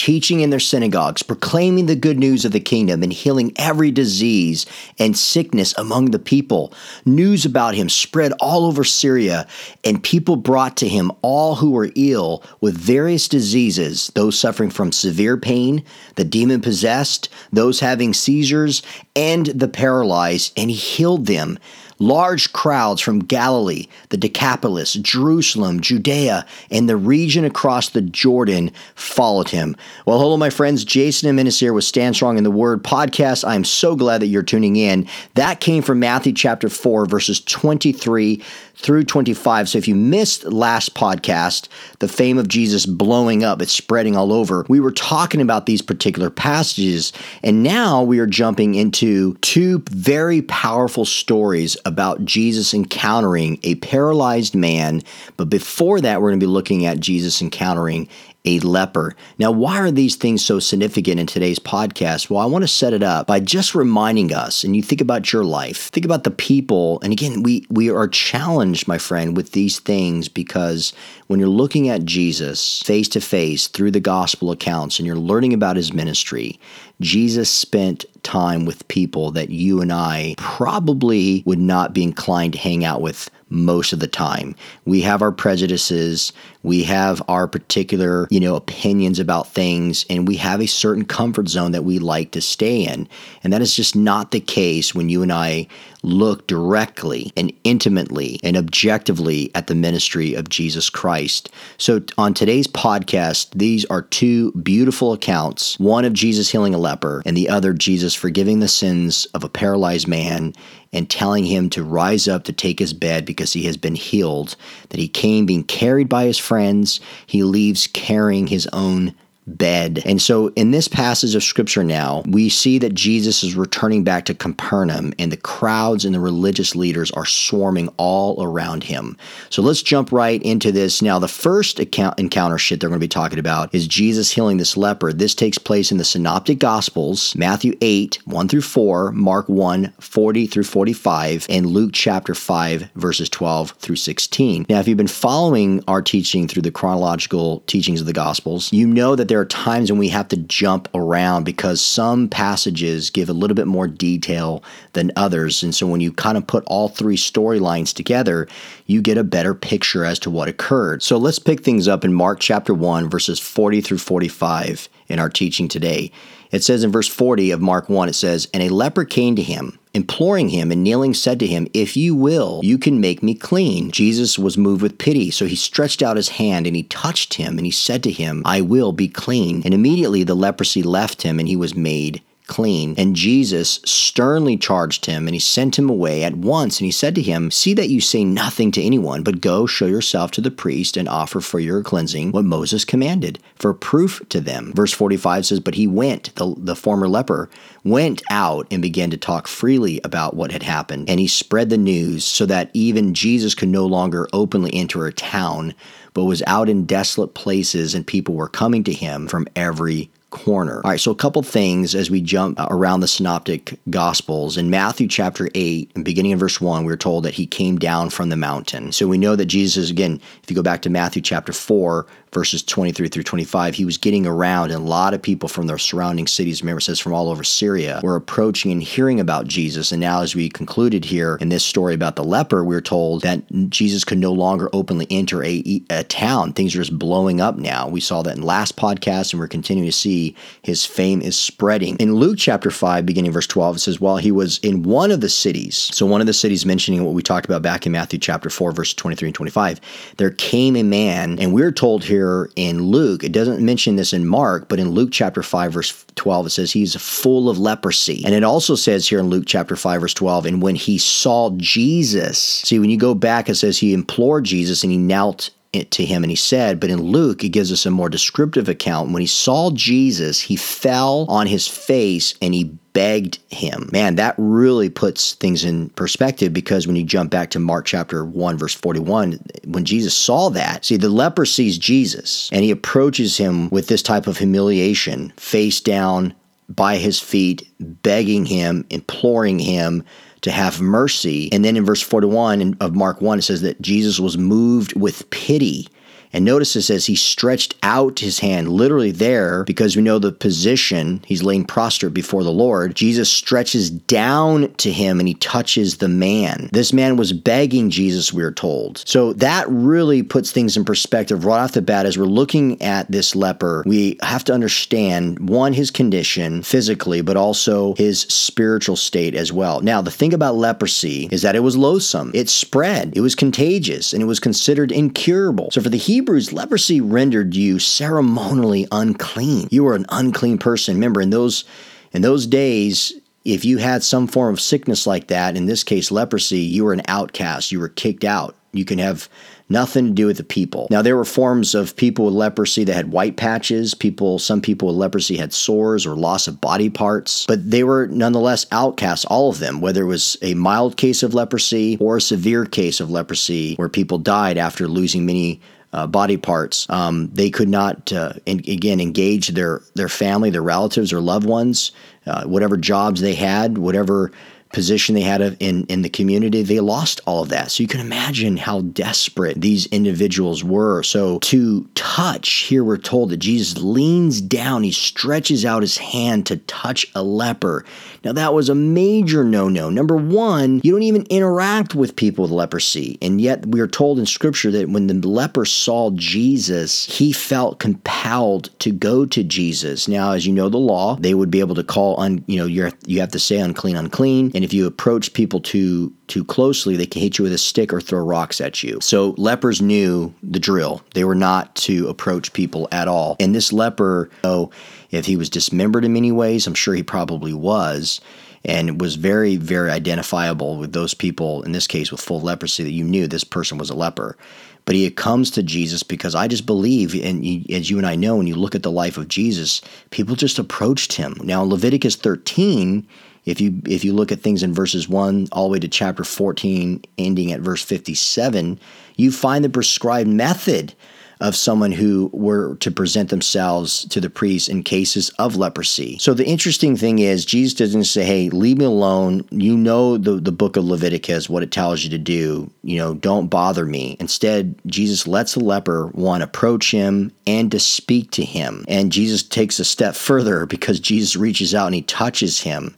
teaching in their synagogues, proclaiming the good news of the kingdom, and healing every disease and sickness among the people. News about him spread all over Syria, and people brought to him all who were ill with various diseases, those suffering from severe pain, the demon possessed, those having seizures, and the paralyzed, and he healed them. Large crowds from Galilee, the Decapolis, Jerusalem, Judea, and the region across the Jordan followed him. Well, hello, my friends. Jason Jimenez here with Stand Strong in the Word podcast. I am so glad that you're tuning in. That came from Matthew chapter 4, verses 23 through 25. So if you missed last podcast, the fame of Jesus blowing up, it's spreading all over, we were talking about these particular passages. And now we are jumping into two very powerful stories about Jesus encountering a paralyzed man. But before that, we're going to be looking at Jesus encountering a leper. Now, why are these things so significant in today's podcast? Well, I want to set it up by just reminding us, and you think about your life, think about the people, and again, we we are challenged, my friend, with these things because when you're looking at Jesus face to face through the gospel accounts and you're learning about his ministry, Jesus spent time with people that you and I probably would not be inclined to hang out with most of the time. We have our prejudices, we have our particular, you know, opinions about things, and we have a certain comfort zone that we like to stay in. And that is just not the case when you and I look directly and intimately and objectively at the ministry of Jesus Christ. So, on today's podcast, these are two beautiful accounts one of Jesus healing a leper, and the other Jesus forgiving the sins of a paralyzed man and telling him to rise up to take his bed because he has been healed, that he came being carried by his friends, he leaves carrying his own bed. And so in this passage of scripture now, we see that Jesus is returning back to Capernaum and the crowds and the religious leaders are swarming all around him. So let's jump right into this. Now, the first account, encounter shit they're going to be talking about is Jesus healing this leper. This takes place in the Synoptic Gospels, Matthew 8, 1 through 4, Mark 1, 40 through 45, and Luke chapter 5, verses 12 through 16. Now, if you've been following our teaching through the chronological teachings of the Gospels, you know that there are times when we have to jump around because some passages give a little bit more detail than others. And so when you kind of put all three storylines together, you get a better picture as to what occurred. So let's pick things up in Mark chapter 1, verses 40 through 45 in our teaching today. It says in verse 40 of Mark 1, it says, And a leper came to him, imploring him, and kneeling said to him, If you will, you can make me clean. Jesus was moved with pity, so he stretched out his hand and he touched him, and he said to him, I will be clean. And immediately the leprosy left him, and he was made clean. And Jesus sternly charged him, and he sent him away at once. And he said to him, See that you say nothing to anyone, but go show yourself to the priest and offer for your cleansing what Moses commanded, for proof to them. Verse 45 says, But he went, the, the former leper, went out and began to talk freely about what had happened. And he spread the news so that even Jesus could no longer openly enter a town, but was out in desolate places, and people were coming to him from every corner. All right, so a couple things as we jump uh, around the synoptic gospels. In Matthew chapter 8, beginning in verse 1, we are told that he came down from the mountain. So we know that Jesus, again, if you go back to Matthew chapter 4, verses 23 through 25, he was getting around, and a lot of people from the surrounding cities, remember, it says from all over Syria, were approaching and hearing about Jesus. And now, as we concluded here in this story about the leper, we are told that Jesus could no longer openly enter a, a town. Things are just blowing up now. We saw that in last podcast, and we're continuing to see his fame is spreading. In Luke chapter 5, beginning verse 12, it says, While he was in one of the cities, so one of the cities mentioning what we talked about back in Matthew chapter 4, verse 23 and 25, there came a man, and we're told here here in Luke. It doesn't mention this in Mark, but in Luke chapter 5, verse 12, it says he's full of leprosy. And it also says here in Luke chapter 5, verse 12, and when he saw Jesus, see, when you go back, it says he implored Jesus and he knelt to him and he said, but in Luke, it gives us a more descriptive account. When he saw Jesus, he fell on his face and he begged him. Man, that really puts things in perspective because when you jump back to Mark chapter 1, verse 41, when Jesus saw that, see, the leper sees Jesus and he approaches him with this type of humiliation, face down by his feet, begging him, imploring him to have mercy. And then in verse 41 of Mark 1, it says that Jesus was moved with pity and notice it says he stretched out his hand, literally there, because we know the position, he's laying prostrate before the Lord. Jesus stretches down to him and he touches the man. This man was begging Jesus, we're told. So that really puts things in perspective right off the bat as we're looking at this leper. We have to understand one, his condition physically, but also his spiritual state as well. Now, the thing about leprosy is that it was loathsome, it spread, it was contagious, and it was considered incurable. So for the Hebrews, Hebrews, leprosy rendered you ceremonially unclean. You were an unclean person. Remember, in those in those days, if you had some form of sickness like that, in this case leprosy, you were an outcast. You were kicked out. You can have nothing to do with the people. Now there were forms of people with leprosy that had white patches. People, some people with leprosy had sores or loss of body parts, but they were nonetheless outcasts. All of them, whether it was a mild case of leprosy or a severe case of leprosy, where people died after losing many uh, body parts. Um, they could not, uh, in, again, engage their their family, their relatives, or loved ones, uh, whatever jobs they had, whatever position they had in, in the community, they lost all of that. So you can imagine how desperate these individuals were. So to touch, here we're told that Jesus leans down, he stretches out his hand to touch a leper. Now, that was a major no no. Number one, you don't even interact with people with leprosy. And yet, we are told in scripture that when the leper saw Jesus, he felt compelled to go to Jesus. Now, as you know, the law, they would be able to call on, you know, you you have to say unclean, unclean. And if you approach people too too closely, they can hit you with a stick or throw rocks at you. So lepers knew the drill. They were not to approach people at all. And this leper, oh, if he was dismembered in many ways, I'm sure he probably was and was very, very identifiable with those people, in this case with full leprosy, that you knew this person was a leper. But he comes to Jesus because I just believe, and as you and I know, when you look at the life of Jesus, people just approached him. Now, Leviticus 13 if you if you look at things in verses 1 all the way to chapter 14 ending at verse 57 you find the prescribed method of someone who were to present themselves to the priest in cases of leprosy. So the interesting thing is Jesus doesn't say, "Hey, leave me alone. You know the the book of Leviticus what it tells you to do. You know, don't bother me." Instead, Jesus lets the leper one approach him and to speak to him. And Jesus takes a step further because Jesus reaches out and he touches him.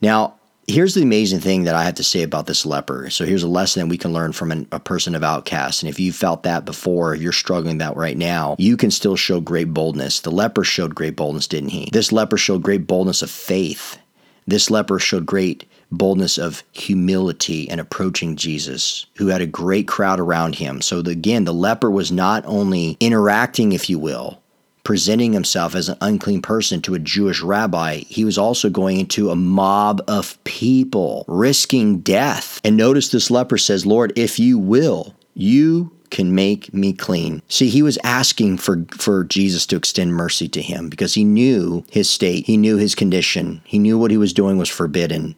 Now, here's the amazing thing that I have to say about this leper. So here's a lesson that we can learn from an, a person of outcast. And if you felt that before, you're struggling that right now, you can still show great boldness. The leper showed great boldness, didn't he? This leper showed great boldness of faith. This leper showed great boldness of humility and approaching Jesus, who had a great crowd around him. So the, again, the leper was not only interacting, if you will, presenting himself as an unclean person to a Jewish rabbi, he was also going into a mob of people, risking death. And notice this leper says, Lord, if you will, you can make me clean. See, he was asking for, for Jesus to extend mercy to him because he knew his state, he knew his condition, he knew what he was doing was forbidden.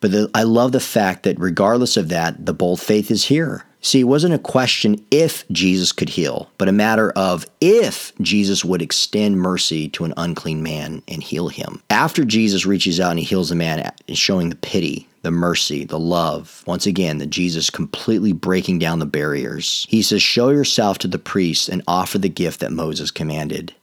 But the, I love the fact that regardless of that, the bold faith is here. See, it wasn't a question if Jesus could heal, but a matter of if Jesus would extend mercy to an unclean man and heal him. After Jesus reaches out and he heals the man, uh, showing the pity, the mercy, the love, once again, that Jesus completely breaking down the barriers. He says, Show yourself to the priest and offer the gift that Moses commanded.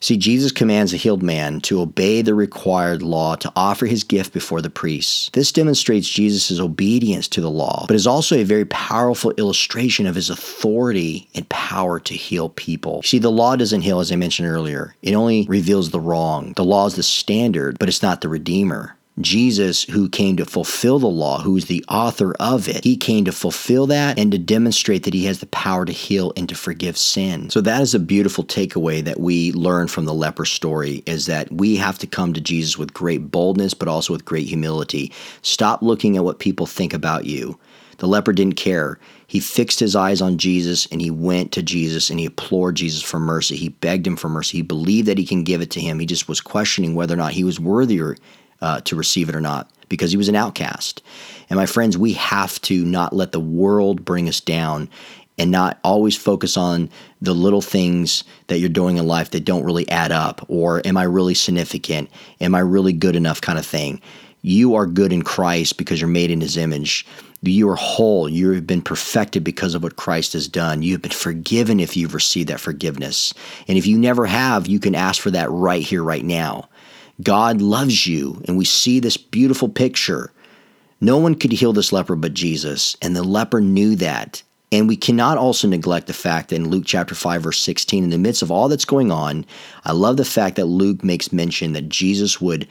See, Jesus commands a healed man to obey the required law to offer his gift before the priests. This demonstrates Jesus' obedience to the law, but is also a very powerful illustration of his authority and power to heal people. See, the law doesn't heal, as I mentioned earlier, it only reveals the wrong. The law is the standard, but it's not the redeemer. Jesus, who came to fulfill the law, who is the author of it, he came to fulfill that and to demonstrate that he has the power to heal and to forgive sin. So that is a beautiful takeaway that we learn from the leper story is that we have to come to Jesus with great boldness, but also with great humility. Stop looking at what people think about you. The leper didn't care. He fixed his eyes on Jesus and he went to Jesus and he implored Jesus for mercy. He begged him for mercy. He believed that he can give it to him. He just was questioning whether or not he was worthy uh, to receive it or not because he was an outcast. And my friends, we have to not let the world bring us down and not always focus on the little things that you're doing in life that don't really add up or am I really significant? Am I really good enough kind of thing. You are good in Christ because you're made in his image. You are whole. You have been perfected because of what Christ has done. You have been forgiven if you've received that forgiveness. And if you never have, you can ask for that right here, right now. God loves you, and we see this beautiful picture. No one could heal this leper but Jesus, and the leper knew that. And we cannot also neglect the fact that in Luke chapter 5, verse 16, in the midst of all that's going on, I love the fact that Luke makes mention that Jesus would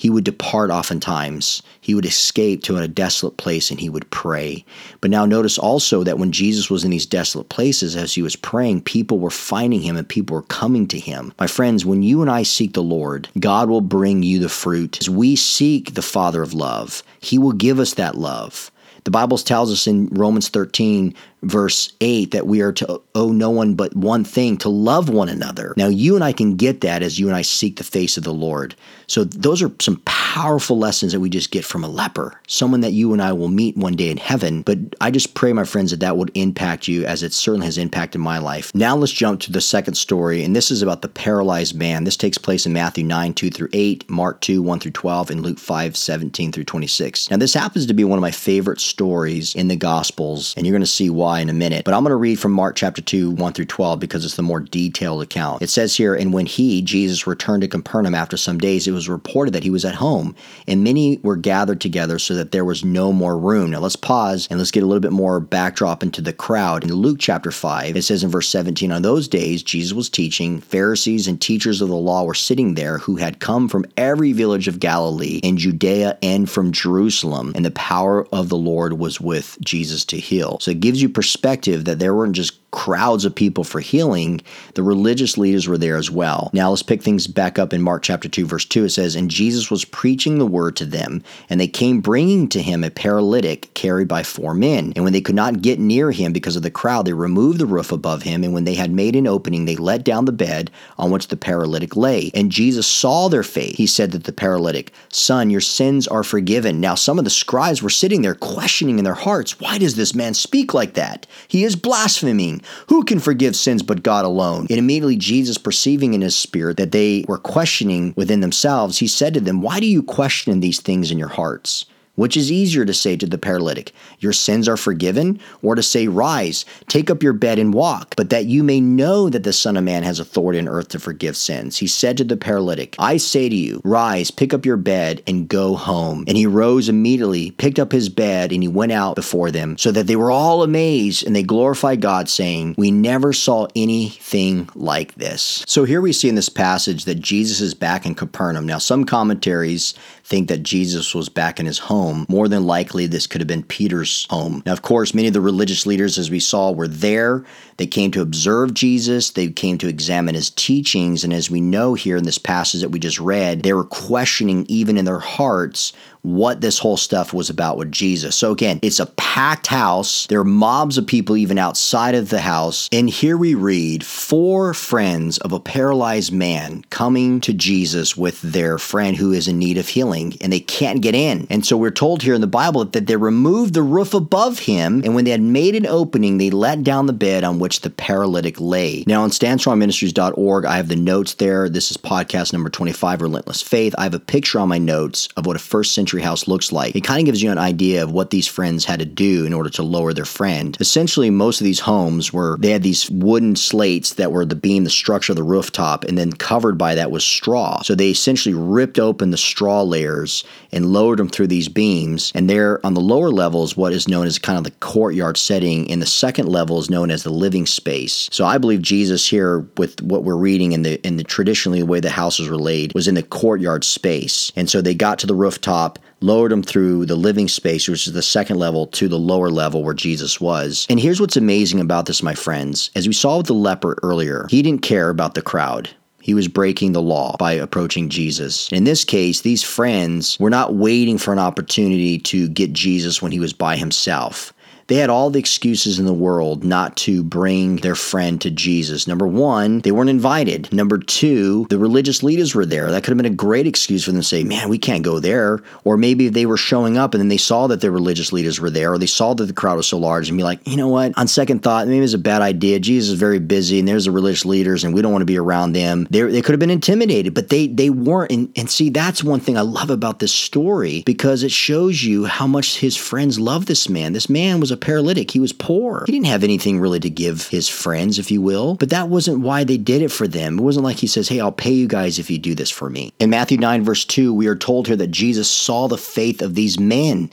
he would depart oftentimes. He would escape to a desolate place and he would pray. But now notice also that when Jesus was in these desolate places, as he was praying, people were finding him and people were coming to him. My friends, when you and I seek the Lord, God will bring you the fruit. As we seek the Father of love, he will give us that love. The Bible tells us in Romans 13, verse 8 that we are to owe no one but one thing to love one another. Now, you and I can get that as you and I seek the face of the Lord. So, those are some powerful lessons that we just get from a leper, someone that you and I will meet one day in heaven. But I just pray, my friends, that that would impact you as it certainly has impacted my life. Now, let's jump to the second story, and this is about the paralyzed man. This takes place in Matthew 9, 2 through 8, Mark 2, 1 through 12, and Luke 5, 17 through 26. Now, this happens to be one of my favorite stories in the Gospels, and you're going to see why in a minute. But I'm going to read from Mark chapter 2, 1 through 12, because it's the more detailed account. It says here, And when he, Jesus, returned to Capernaum after some days, it was reported that he was at home, and many were gathered together so that there was no more room. Now let's pause and let's get a little bit more backdrop into the crowd. In Luke chapter 5, it says in verse 17, On those days, Jesus was teaching, Pharisees and teachers of the law were sitting there who had come from every village of Galilee and Judea and from Jerusalem, and the power of the Lord was with Jesus to heal. So it gives you perspective that there weren't just crowds of people for healing, the religious leaders were there as well. Now let's pick things back up in Mark chapter 2 verse 2 it says and Jesus was preaching the word to them and they came bringing to him a paralytic carried by four men. And when they could not get near him because of the crowd they removed the roof above him and when they had made an opening they let down the bed on which the paralytic lay. And Jesus saw their faith. He said to the paralytic son your sins are forgiven. Now some of the scribes were sitting there questioning in their hearts why does this man speak like that? He is blaspheming who can forgive sins but God alone? And immediately Jesus, perceiving in his spirit that they were questioning within themselves, he said to them, Why do you question these things in your hearts? Which is easier to say to the paralytic, Your sins are forgiven, or to say, Rise, take up your bed and walk, but that you may know that the Son of Man has authority on earth to forgive sins. He said to the paralytic, I say to you, Rise, pick up your bed, and go home. And he rose immediately, picked up his bed, and he went out before them, so that they were all amazed, and they glorified God, saying, We never saw anything like this. So here we see in this passage that Jesus is back in Capernaum. Now, some commentaries think that Jesus was back in his home. More than likely, this could have been Peter's home. Now, of course, many of the religious leaders, as we saw, were there. They came to observe Jesus, they came to examine his teachings. And as we know here in this passage that we just read, they were questioning even in their hearts what this whole stuff was about with Jesus. So again, it's a packed house. There are mobs of people even outside of the house. And here we read four friends of a paralyzed man coming to Jesus with their friend who is in need of healing and they can't get in. And so we're told here in the Bible that they removed the roof above him and when they had made an opening, they let down the bed on which the paralytic lay. Now on standstrongministries.org, I have the notes there. This is podcast number 25, Relentless Faith. I have a picture on my notes of what a first century house looks like. It kind of gives you an idea of what these friends had to do in order to lower their friend. Essentially, most of these homes were they had these wooden slates that were the beam, the structure of the rooftop, and then covered by that was straw. So they essentially ripped open the straw layers and lowered them through these beams. And there on the lower level is what is known as kind of the courtyard setting, and the second level is known as the living space. So I believe Jesus here, with what we're reading in the in the traditionally the way the houses were laid, was in the courtyard space. And so they got to the rooftop lowered him through the living space, which is the second level, to the lower level where Jesus was. And here's what's amazing about this, my friends. As we saw with the leper earlier, he didn't care about the crowd. He was breaking the law by approaching Jesus. In this case, these friends were not waiting for an opportunity to get Jesus when he was by himself. They had all the excuses in the world not to bring their friend to Jesus. Number one, they weren't invited. Number two, the religious leaders were there. That could have been a great excuse for them to say, man, we can't go there. Or maybe they were showing up and then they saw that the religious leaders were there, or they saw that the crowd was so large and be like, you know what? On second thought, maybe it's a bad idea. Jesus is very busy and there's the religious leaders and we don't want to be around them. They, they could have been intimidated, but they, they weren't. And, and see, that's one thing I love about this story because it shows you how much his friends love this man. This man was a paralytic. He was poor. He didn't have anything really to give his friends, if you will, but that wasn't why they did it for them. It wasn't like he says, Hey, I'll pay you guys if you do this for me. In Matthew 9, verse 2, we are told here that Jesus saw the faith of these men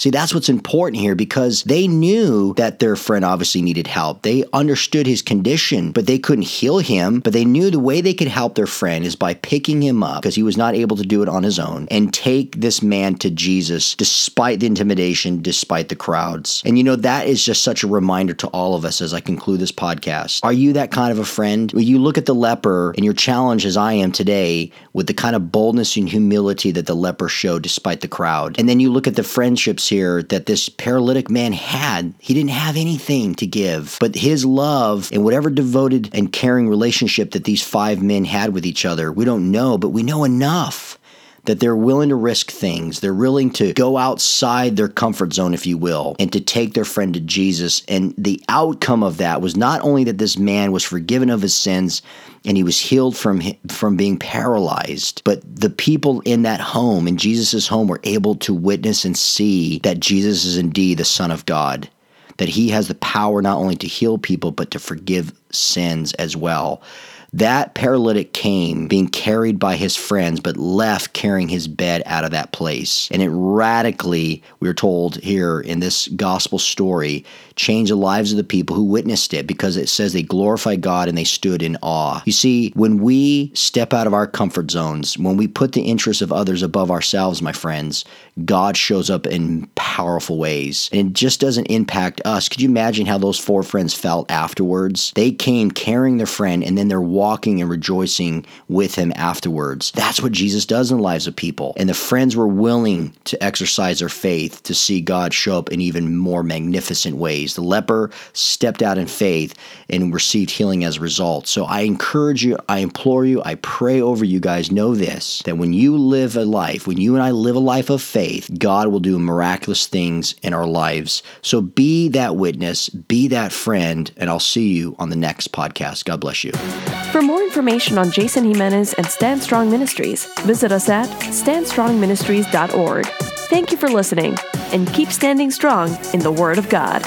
See, that's what's important here because they knew that their friend obviously needed help. They understood his condition, but they couldn't heal him. But they knew the way they could help their friend is by picking him up because he was not able to do it on his own and take this man to Jesus despite the intimidation, despite the crowds. And you know, that is just such a reminder to all of us as I conclude this podcast. Are you that kind of a friend? When you look at the leper and you're challenged as I am today with the kind of boldness and humility that the leper showed despite the crowd, and then you look at the friendships here that this paralytic man had. He didn't have anything to give, but his love and whatever devoted and caring relationship that these five men had with each other, we don't know, but we know enough that they're willing to risk things. They're willing to go outside their comfort zone, if you will, and to take their friend to Jesus. And the outcome of that was not only that this man was forgiven of his sins and he was healed from from being paralyzed, but the people in that home, in Jesus' home, were able to witness and see that Jesus is indeed the Son of God. That he has the power not only to heal people, but to forgive sins as well. That paralytic came being carried by his friends, but left carrying his bed out of that place. And it radically, we're told here in this gospel story, changed the lives of the people who witnessed it because it says they glorified God and they stood in awe. You see, when we step out of our comfort zones, when we put the interests of others above ourselves, my friends, God shows up in powerful ways. And it just doesn't impact us. Could you imagine how those four friends felt afterwards? They came carrying their friend and then they're walking and rejoicing with him afterwards. That's what Jesus does in the lives of people. And the friends were willing to exercise their faith to see God show up in even more magnificent ways. The leper stepped out in faith and received healing as a result. So I encourage you, I implore you, I pray over you guys, know this that when you live a life, when you and I live a life of faith, God will do miraculous things in our lives. So be that witness, be that friend, and I'll see you on the next podcast. God bless you. For more information on Jason Jimenez and Stand Strong Ministries, visit us at standstrongministries.org. Thank you for listening, and keep standing strong in the Word of God.